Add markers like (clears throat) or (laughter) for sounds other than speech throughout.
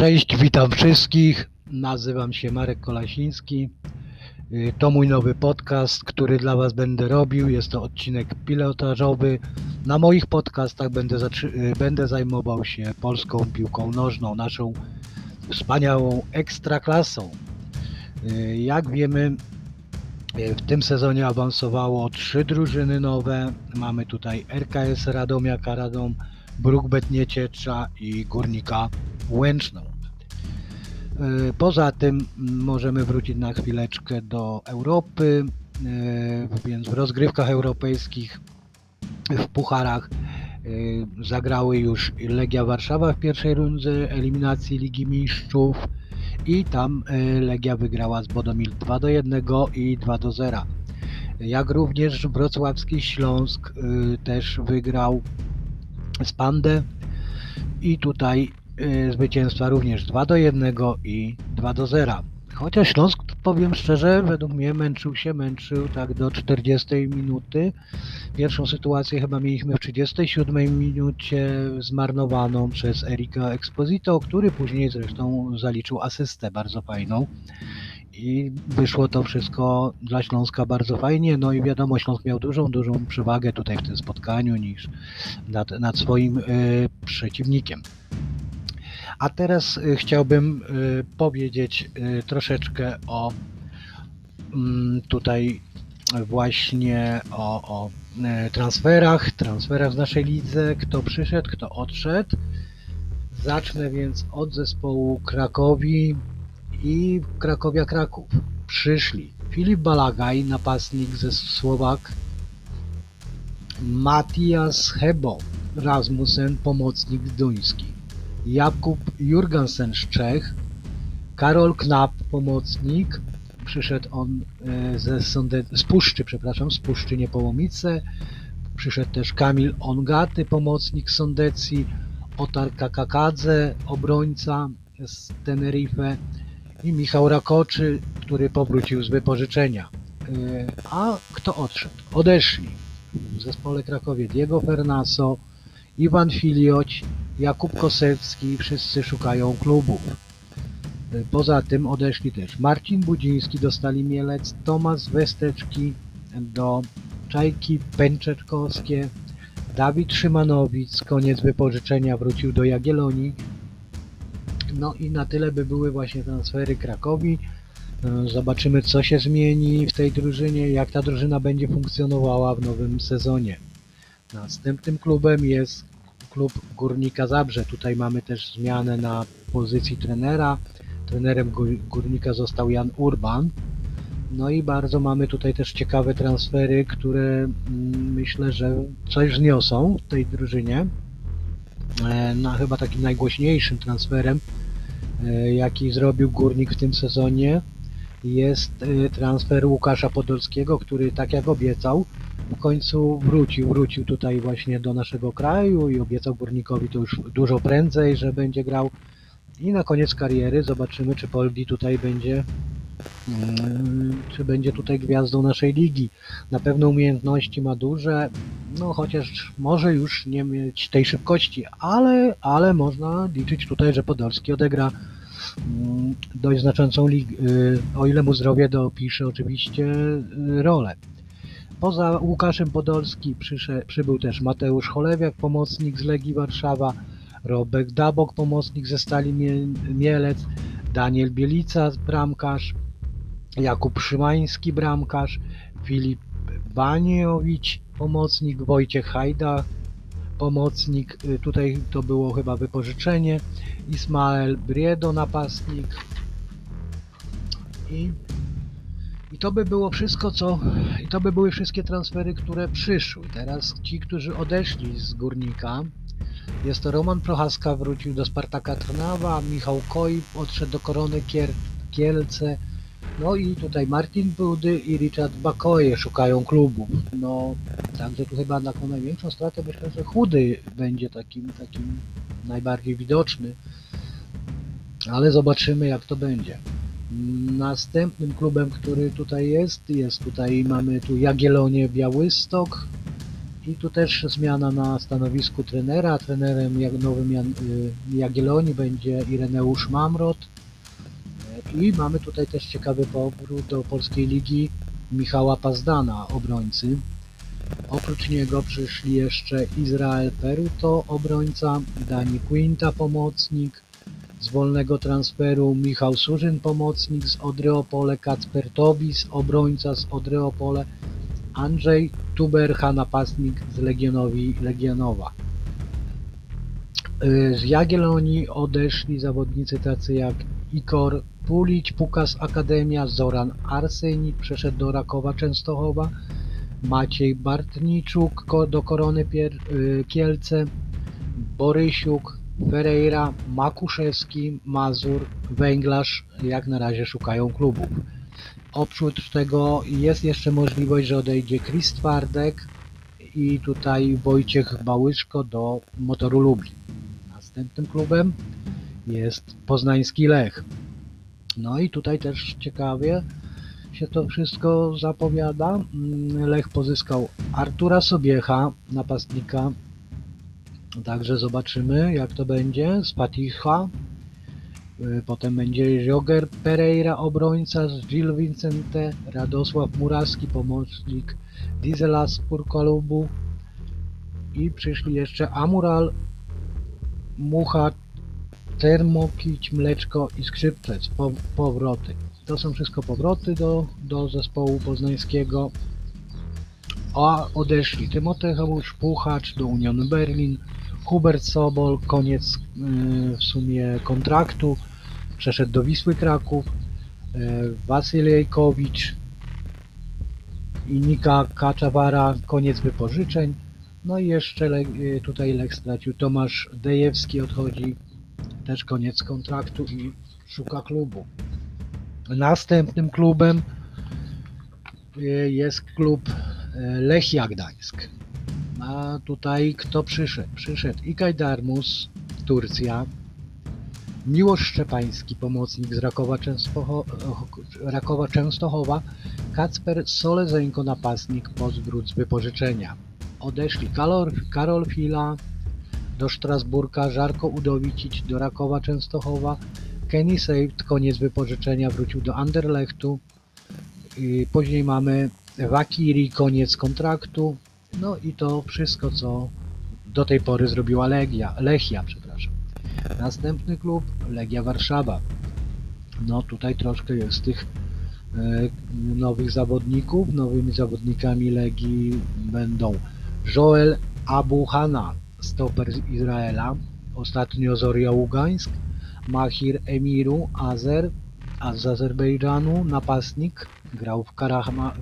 Cześć, witam wszystkich. Nazywam się Marek Kolasiński. Y, To mój nowy podcast, który dla Was będę robił. Jest to odcinek pilotażowy. Na moich podcastach będę, y, będę zajmował się polską piłką nożną, naszą wspaniałą ekstraklasą. Y, Jak wiemy, w tym sezonie awansowało trzy drużyny nowe. Mamy tutaj RKS Radomiaka Radom, Bruk Nieciecza i Górnika Łęczną. Y, Poza tym możemy wrócić na chwileczkę do Europy, y, więc w rozgrywkach europejskich, w pucharach y, zagrały już Legia Warszawa w pierwszej rundzie eliminacji Ligi Mistrzów i tam Legia wygrała z Bodomil 2 do 1 i 2 do 0. Jak również wrocławski Śląsk też wygrał z Pandę i tutaj zwycięstwa również 2 do 1 i 2 do 0. Chociaż Śląsk, powiem szczerze, według mnie męczył się, męczył tak do 40 minuty. Pierwszą sytuację chyba mieliśmy w 37 minucie zmarnowaną przez Erika Exposito, który później zresztą zaliczył asystę bardzo fajną. I wyszło to wszystko dla Śląska bardzo fajnie. No i wiadomo, Śląsk miał dużą, dużą przewagę tutaj w tym spotkaniu niż nad, nad swoim y, przeciwnikiem. A teraz y, chciałbym y, powiedzieć y, troszeczkę o mm, tutaj właśnie o, o e, transferach, transferach w naszej lidze, kto przyszedł, kto odszedł. Zacznę więc od zespołu Krakowi i Krakowia Kraków. Przyszli Filip Balagaj, napastnik ze Słowak, Matias Hebo Rasmussen, pomocnik duński, Jakub Jurgensen z Czech, Karol Knap, pomocnik, przyszedł on e, ze Sonde, z Puszczy, przepraszam, z Puszczy Niepołomice, przyszedł też Kamil Ongaty, pomocnik Sondecji, Otar Kakakadze, obrońca z Tenerife i Michał Rakoczy, który powrócił z wypożyczenia. E, A kto odszedł? Odeszli w zespole Krakowie Diego Fernaso, Iwan Filioć, Jakub Kosewski, wszyscy szukają klubów. Poza tym odeszli też Marcin Budziński do Stali Mielec, Tomasz Westeczki do Czajki Pęczeczkowskie, Dawid Szymanowicz, koniec wypożyczenia, wrócił do Jagiellonii. No i na tyle by były właśnie transfery Krakowi. Zobaczymy, co się zmieni w tej drużynie, jak ta drużyna będzie funkcjonowała w nowym sezonie. Następnym klubem jest klub Górnika Zabrze. Tutaj mamy też zmianę na pozycji trenera. Trenerem Gór- Górnika został Jan Urban. No i bardzo mamy tutaj też ciekawe transfery, które mm, myślę, że coś wzniosą w tej drużynie. E, No, chyba takim najgłośniejszym transferem, e, jaki zrobił Górnik w tym sezonie, jest e, transfer Łukasza Podolskiego, który tak jak obiecał, w końcu wrócił, wrócił tutaj właśnie do naszego kraju i obiecał Górnikowi to już dużo prędzej, że będzie grał. I na koniec kariery zobaczymy, czy Poldi tutaj będzie mm, czy będzie tutaj gwiazdą naszej ligi. Na pewno umiejętności ma duże, no chociaż może już nie mieć tej szybkości, ale, ale można liczyć tutaj, że Podolski odegra mm, dość znaczącą ligę, o ile mu zdrowie dopisze oczywiście y, rolę. Poza Łukaszem Podolski przysze, przybył też Mateusz Cholewiak, pomocnik z Legii Warszawa, Robek Dabok, pomocnik ze Stali Mie- Mielec, Daniel Bielica, bramkarz, Jakub Szymański, bramkarz, Filip Baniowicz, pomocnik, Wojciech Hajda, pomocnik, y, tutaj to było chyba wypożyczenie, Ismael Briedo, napastnik i to by było wszystko, co, i to by były wszystkie transfery, które przyszły. Teraz ci, którzy odeszli z Górnika, jest to Roman Prochaska, wrócił do Spartaka Trnawa, Michał Koj odszedł do Korony Kier, Kielce, no i tutaj Martin Budy i Richard Bakoje szukają klubów. No, także tu chyba taką największą stratę myślę, że Chudy będzie takim, takim najbardziej widoczny. Ale zobaczymy jak to będzie. Następnym klubem, który tutaj jest, jest tutaj, mamy tu Jagiellonię Białystok, I tu też zmiana na stanowisku trenera. Trenerem nowym y, Jagiellonii będzie Ireneusz Mamrot. I mamy tutaj też ciekawy powrót do polskiej ligi Michała Pazdana, obrońcy. Oprócz niego przyszli jeszcze Izrael Peruto, obrońca, Dani Quinta, pomocnik, z wolnego transferu. Michał Surzyn, pomocnik z Odreopole, Kacper Tobis, obrońca z Odreopole, Andrzej Tubercha, napastnik z Legionowi Legionowa. Y, Z Jagiellonii odeszli zawodnicy tacy jak Ikor Pulić, Pukas Akademia, Zoran Arsenik przeszedł do Rakowa Częstochowa, Maciej Bartniczuk do Korony Pier- y, Kielce, Borysiuk, Ferreira, Makuszewski, Mazur, Węglarz jak na razie szukają klubów. Oprócz tego jest jeszcze możliwość, że odejdzie Chris Twardek i tutaj Wojciech Bałyszko do Motoru Lublin. Następnym klubem jest poznański Lech. No i tutaj też ciekawie się to wszystko zapowiada. Mm, Lech pozyskał Artura Sobiecha, napastnika. Także zobaczymy jak to będzie. Z Paticha. Y, Potem będzie Joger Pereira, obrońca Gil Vicente, Radosław Murawski, pomocnik Diesela z Purkalubu i przyszli jeszcze Amural, Mucha, Termokić, Mleczko i Skrzypcec, po, powroty. To są wszystko powroty do, do zespołu poznańskiego. A odeszli Tymoteusz Puchacz do Unionu Berlin, Hubert Sobol, koniec yy, w sumie kontraktu, przeszedł do Wisły Kraków, yy, Wasylijkowicz i Nika Kaczawara, koniec wypożyczeń. No i jeszcze yy, tutaj Lech stracił Tomasz Dejewski odchodzi, też koniec kontraktu i szuka klubu. Następnym klubem y, jest klub y, Lechia Gdańsk. A tutaj kto przyszedł? Przyszedł Ikaj Darmus, Turcja, Miłosz Szczepański, pomocnik z Rakowa, Częstocho Rakowa Częstochowa, Kacper Solezeńko, napastnik, powrót z wypożyczenia. Odeszli Karol, Karol Fila do Strasburga, Żarko Udowicić do Rakowa Częstochowa, Kenny Saved, koniec wypożyczenia, wrócił do Anderlechtu. I Później mamy Wakiri, koniec kontraktu. No i to wszystko, co do tej pory zrobiła Legia, Lechia, przepraszam. Następny klub, Legia Warszawa. No tutaj troszkę jest tych e, nowych zawodników. Nowymi zawodnikami Legii będą Joel Abuhana, stoper z Izraela, ostatnio Zoria Ługańsk, Mahir Emiru Azer, z Azerbejdżanu napastnik, grał w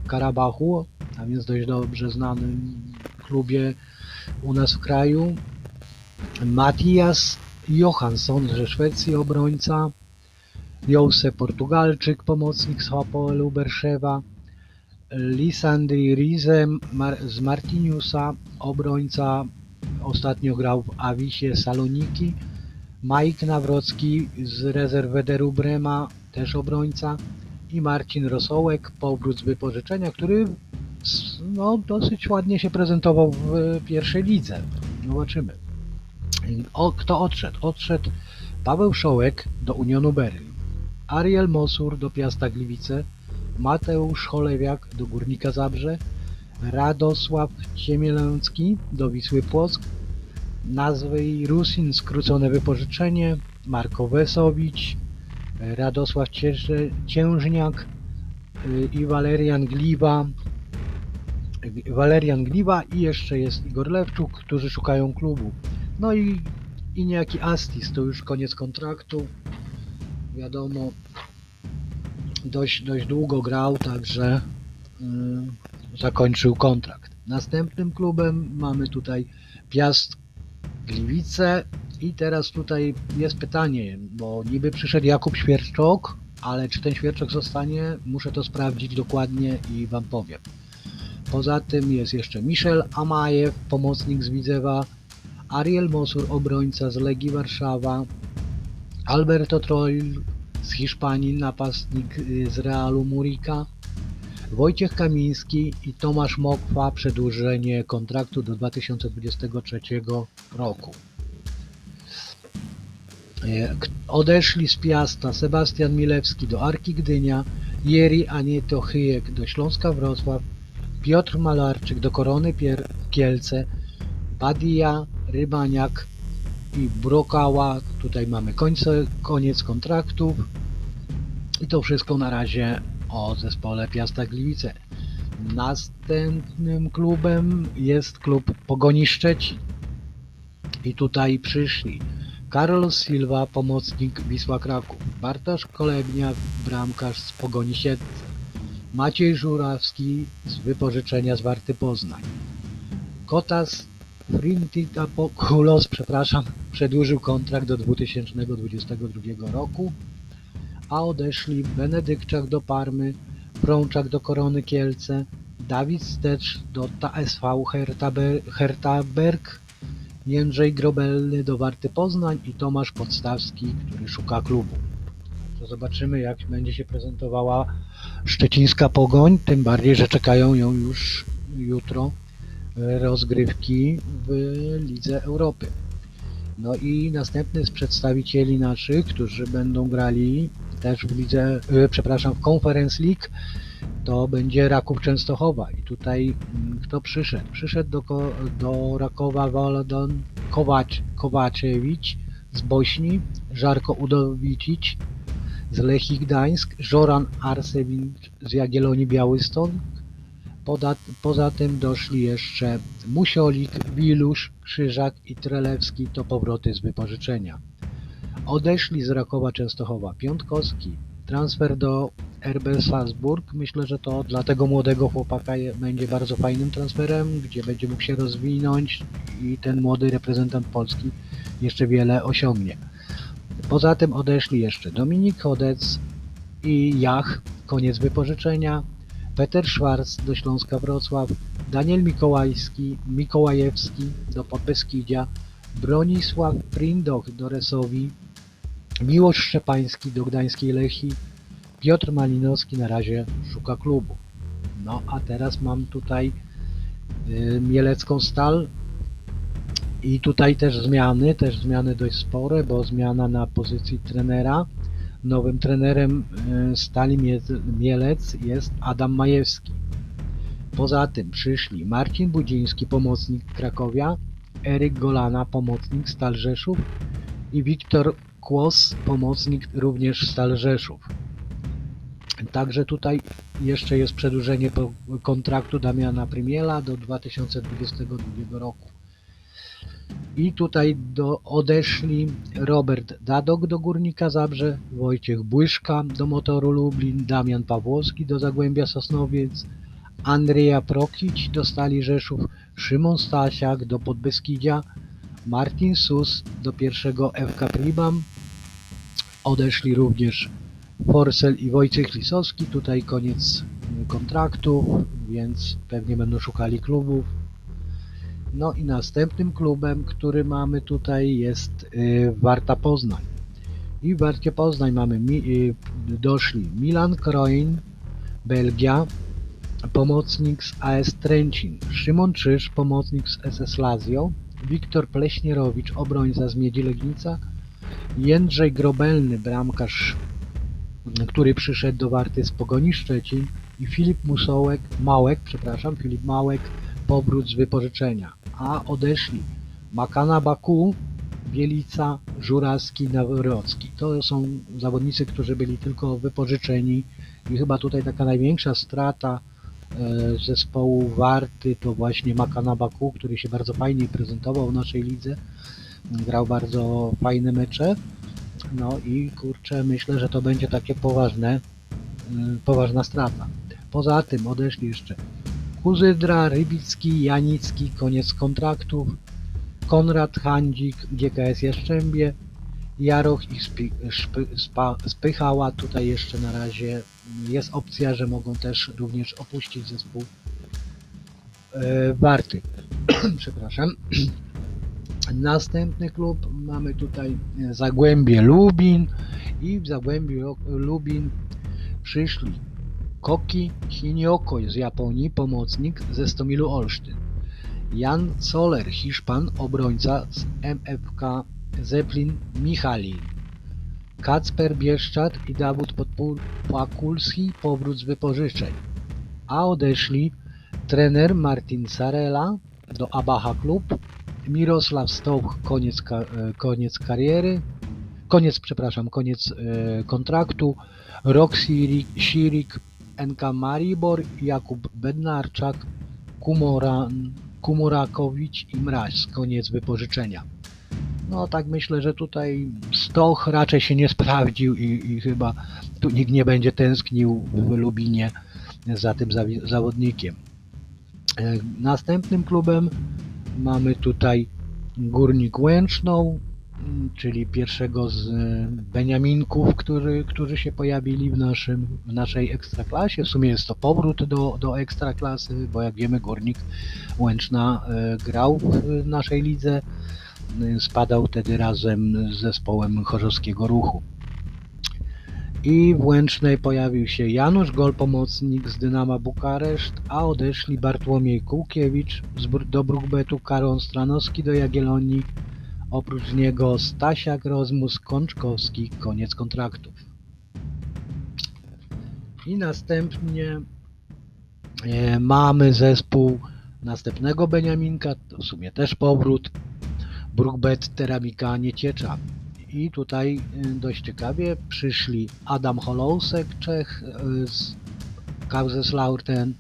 Karabachu, więc dość dobrze znanym klubie u nas w kraju. Matias Johansson ze Szwecji, obrońca. Jose Portugalczyk, pomocnik z Hapoelu Berszewa. Lisandri Rize z Martiniusa, obrońca. Ostatnio grał w Awisie Saloniki. Mike Nawrocki z Rezerwederu Brema, też obrońca. I Marcin Rosołek, powrót z wypożyczenia, który no, dosyć ładnie się prezentował w pierwszej lidze. Zobaczymy. O, kto odszedł? Odszedł Paweł Szołek do Unionu Berlin, Ariel Mosur do Piasta Gliwice, Mateusz Cholewiak do Górnika Zabrze, Radosław Ciemielęcki do Wisły Płock, nazwy Rusin skrócone wypożyczenie, Marko Wesowicz, Radosław Ciężniak. Y, i Walerian Gliwa, Walerian Gliwa i jeszcze jest Igor Lewczuk, którzy szukają klubu. No i, i niejaki Astis, to już koniec kontraktu. Wiadomo, dość, dość długo grał, także y, zakończył kontrakt. Następnym klubem mamy tutaj Piast Gliwice i teraz tutaj jest pytanie, bo niby przyszedł Jakub Świerczok, ale czy ten Świerczok zostanie, muszę to sprawdzić dokładnie i Wam powiem. Poza tym jest jeszcze Michel Amajew, pomocnik z Widzewa, Ariel Mosur, obrońca z Legii Warszawa, Alberto Troil z Hiszpanii, napastnik y, z Realu Murika, Wojciech Kamiński i Tomasz Mokwa przedłużenie kontraktu do 2023 roku. K- Odeszli z Piasta Sebastian Milewski do Arki Gdynia, Jeri Anieto Chyjek do Śląska Wrocław, Piotr Malarczyk do Korony Pier- Kielce, Badia, Rybaniak i Brokała. Tutaj mamy końce, koniec kontraktów. I to wszystko na razie o zespole Piasta Gliwice. Następnym klubem jest klub Pogoni Szczecin. I tutaj przyszli Karol Silva, pomocnik Wisła Kraków, Bartosz Kolebnia, bramkarz z Pogoni Siedlce, Maciej Żurawski z wypożyczenia z Warty Poznań, Kotas Frintitapokulos, przepraszam, przedłużył kontrakt do 2022 roku, a odeszli Benedykczak do Parmy, Prączak do Korony Kielce, Dawid Stecz do TSV Hertha Ber- Hertha Berg, Jędrzej Grobelny do Warty Poznań i Tomasz Podstawski, który szuka klubu. Zobaczymy, jak będzie się prezentowała szczecińska pogoń, tym bardziej, że czekają ją już jutro e, rozgrywki w Lidze Europy. No i następny z przedstawicieli naszych, którzy będą grali też w lidze, e, przepraszam, w Conference League, to będzie Raków Częstochowa. I tutaj mm, kto przyszedł? Przyszedł do, do Rakowa Wolodon Kowacz, Kowaczewicz z Bośni, Żarko Udowicic z Lechii Gdańsk, Żoran Arsewicz z Jagiellonii Białystok. Poza, poza tym doszli jeszcze Musiolik, Wilusz, Krzyżak i Trelewski, to powroty z wypożyczenia. Odeszli z Rakowa Częstochowa Piątkowski, transfer do RB Salzburg. Myślę, że to dla tego młodego chłopaka będzie bardzo fajnym transferem, gdzie będzie mógł się rozwinąć i ten młody reprezentant Polski jeszcze wiele osiągnie. Poza tym odeszli jeszcze Dominik Chodec i Jach, koniec wypożyczenia, Peter Schwarz do Śląska Wrocław, Daniel Mikołajski, Mikołajewski do Podbeskidzia, Bronisław Prindoch do Resowi, Miłosz Szczepański do Gdańskiej Lechii, Piotr Malinowski na razie szuka klubu. No a teraz mam tutaj y, Mielecką Stal i tutaj też zmiany, też zmiany dość spore, bo zmiana na pozycji trenera. Nowym trenerem y, Stali Mie- Mielec jest Adam Majewski. Poza tym przyszli Marcin Budziński, pomocnik Krakowia, Eryk Golana, pomocnik Stal Rzeszów i Wiktor Kłos, pomocnik również Stal Rzeszów. Także tutaj jeszcze jest przedłużenie kontraktu Damiana Prymiela do 2022 roku. I tutaj do, odeszli Robert Dadok do Górnika Zabrze, Wojciech Błyszka do Motoru Lublin, Damian Pawłowski do Zagłębia Sosnowiec, Andrzeja Prokić do Stali Rzeszów, Szymon Stasiak do Podbeskidzia, Martin Sus do pierwszego FK Pribam. Odeszli również Forsel i Wojciech Lisowski. Tutaj koniec kontraktu, więc pewnie będą szukali klubów. No i następnym klubem, który mamy tutaj jest y, Warta Poznań. I w Warcie Poznań mamy y, doszli Milan Kroin, Belgia, pomocnik z AS Tręcin, Szymon Czyż, pomocnik z SS Lazio, Wiktor Pleśnierowicz, obrońca z Miedzi Legnica, Jędrzej Grobelny, bramkarz, który przyszedł do Warty z Pogoni Szczecin i Filip Musołek, Małek, przepraszam, Filip Małek, powrót z wypożyczenia. A odeszli Makana Baku, Bielica, Żurawski, Nawrocki. To są zawodnicy, którzy byli tylko wypożyczeni i chyba tutaj taka największa strata e, zespołu Warty to właśnie Makana Baku, który się bardzo fajnie prezentował w naszej lidze. Grał bardzo fajne mecze. No i kurczę, myślę, że to będzie takie poważne, y, poważna strata. Poza tym odeszli jeszcze Kuzydra, Rybicki, Janicki, koniec kontraktów, Konrad Handzik, GKS Jaszczębie, Jaroch spi, szpy, spa, spychała. Tutaj jeszcze na razie jest opcja, że mogą też również opuścić zespół e, Warty. (clears throat) Przepraszam. (clears throat) Następny klub mamy tutaj e, Zagłębie Lubin i w Zagłębiu Lubin przyszli Koki Shinioko z Japonii, pomocnik ze Stomilu Olsztyn. Jan Soler, Hiszpan, obrońca z MFK Zeppelin Michali. Kacper Bieszczad i Dawid Podpakulski powrót z wypożyczeń. A odeszli trener Martin Sarela do Abacha Klub, Mirosław Stołch koniec, e, koniec kariery, koniec, przepraszam, koniec e, kontraktu, Rok Sirik, NK Maribor, Jakub Bednarczak, Kumoran, Kumurakowicz i Mraź, koniec wypożyczenia. No tak myślę, że tutaj Stoch raczej się nie sprawdził i, i chyba tu nikt nie będzie tęsknił w Lubinie za tym zawodnikiem. E, Następnym klubem mamy tutaj Górnik Łęczną, czyli pierwszego z e, Beniaminków, który, którzy się pojawili w, naszym, w naszej ekstraklasie. W sumie jest to powrót do, do ekstraklasy, bo jak wiemy Górnik Łęczna e, grał w naszej lidze, e, spadał wtedy razem z zespołem Chorzowskiego Ruchu. I w Łęcznej pojawił się Janusz Gol, pomocnik z Dynama Bukareszt, a odeszli Bartłomiej Kułkiewicz z Br- do Brukbetu, Karol Stranowski do Jagiellonii, oprócz niego Stasiak, Rozmus, Kączkowski, koniec kontraktów. I następnie e, mamy zespół następnego Beniaminka, to w sumie też powrót, Brukbet Teramika Nieciecza. I tutaj y, dość ciekawie przyszli Adam Holousek, Czech y, z Kaiserslautern,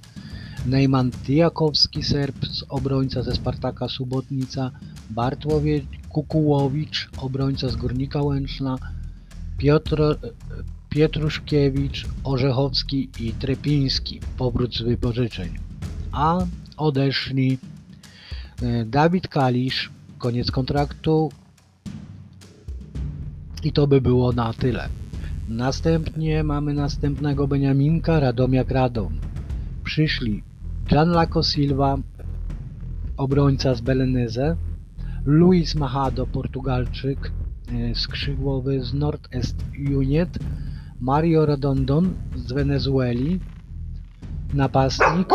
Neyman Tijakowski, Serb obrońca ze Spartaka Subotnica, Bartłowie Kukułowicz, obrońca z Górnika Łęczna, Piotr Pietruszkiewicz, Orzechowski i Trepiński, powrót z wypożyczeń. A odeszli y, Dawid Kalisz, koniec kontraktu, i to by było na tyle. Następnie mamy następnego Beniaminka, Radomiak Radom. Przyszli Gianlaco Silva, obrońca z Beleneze, Luis Machado, Portugalczyk, e, skrzydłowy z Nord-Est United, Mario Rodondon z Wenezueli, napastnik,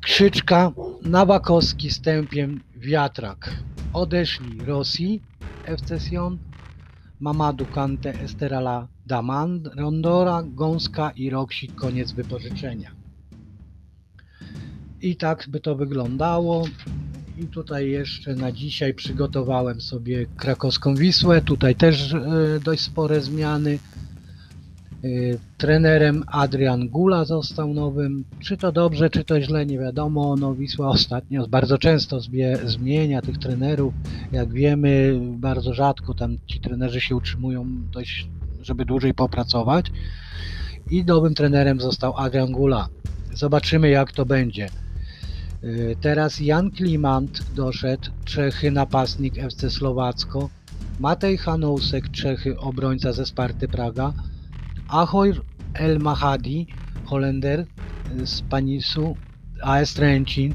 Krzyczka, Nawakowski z tempiem Wiatrak. Odeszli Rosji, FC Sion, Mamadou Kante, Esterala Daman, Rondora, Gąska i Roksik. Koniec wypożyczenia. I tak by to wyglądało. I tutaj jeszcze na dzisiaj przygotowałem sobie krakowską Wisłę. Tutaj też e, dość spore zmiany. Y, Trenerem Adrian Gula został nowym. Czy to dobrze, czy to źle, nie wiadomo. No Wisła ostatnio bardzo często zmienia tych trenerów. Jak wiemy, bardzo rzadko tam ci trenerzy się utrzymują dość, żeby dłużej popracować. I nowym trenerem został Adrian Gula. Zobaczymy jak to będzie. Y, Teraz Jan Klimant doszedł, Czechy napastnik FC Słowacko. Matej Hanousek, Czechy obrońca ze Sparty Praga. Ahoj El Mahadi, Holender z Panisu, AS Trencin,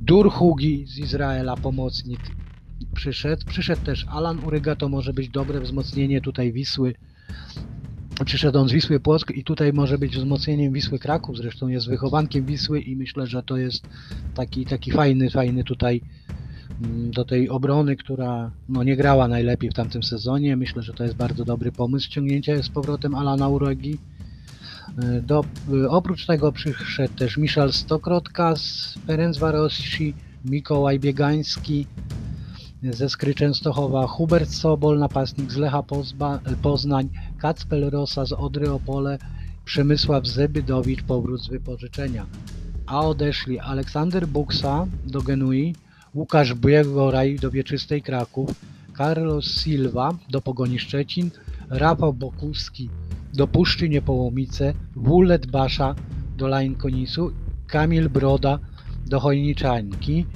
Dur Hugi z Izraela, pomocnik przyszedł. Przyszedł też Alan Uryga, to może być dobre wzmocnienie tutaj Wisły. Przyszedł on z Wisły Płock i tutaj może być wzmocnieniem Wisły Kraków, zresztą jest wychowankiem Wisły i myślę, że to jest taki, taki fajny, fajny tutaj mm, do tej obrony, która no, nie grała najlepiej w tamtym sezonie. Myślę, że to jest bardzo dobry pomysł ściągnięcia z powrotem Alana Urogi. Y, Do, y, oprócz tego przyszedł też Michal Stokrotka z Ferencvarosi, Mikołaj Biegański ze Skry Częstochowa, Hubert Sobol, napastnik z Lecha Pozba, Poznań, Kacpel Rosa z Odry Opole, Przemysław Zebydowicz, powrót z wypożyczenia. A odeszli Aleksander Buksa do Genui, Łukasz Biegoraj do Wieczystej Kraków, Carlos Silva do Pogoni Szczecin, Rafał Bokuski do Puszczy Niepołomice, Wulet Basza do Lain Konisu, Kamil Broda do Chojniczańki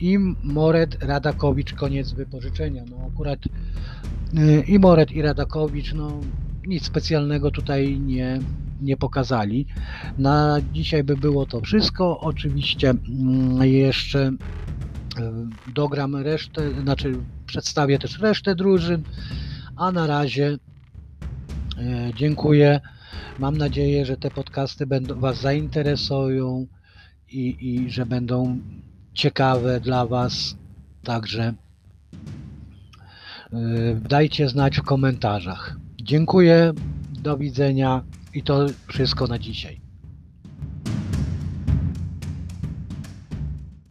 i Moret Radakowicz koniec wypożyczenia. No akurat y, i Moret i Radakowicz no nic specjalnego tutaj nie, nie pokazali. Na dzisiaj by było to wszystko. Oczywiście mm, jeszcze y, dogram resztę, znaczy przedstawię też resztę drużyn, a na razie E, Dziękuję. Mam nadzieję, że te podcasty będą Was zainteresują i, i że będą ciekawe dla Was. Także e, dajcie znać w komentarzach. Dziękuję, do widzenia i to wszystko na dzisiaj.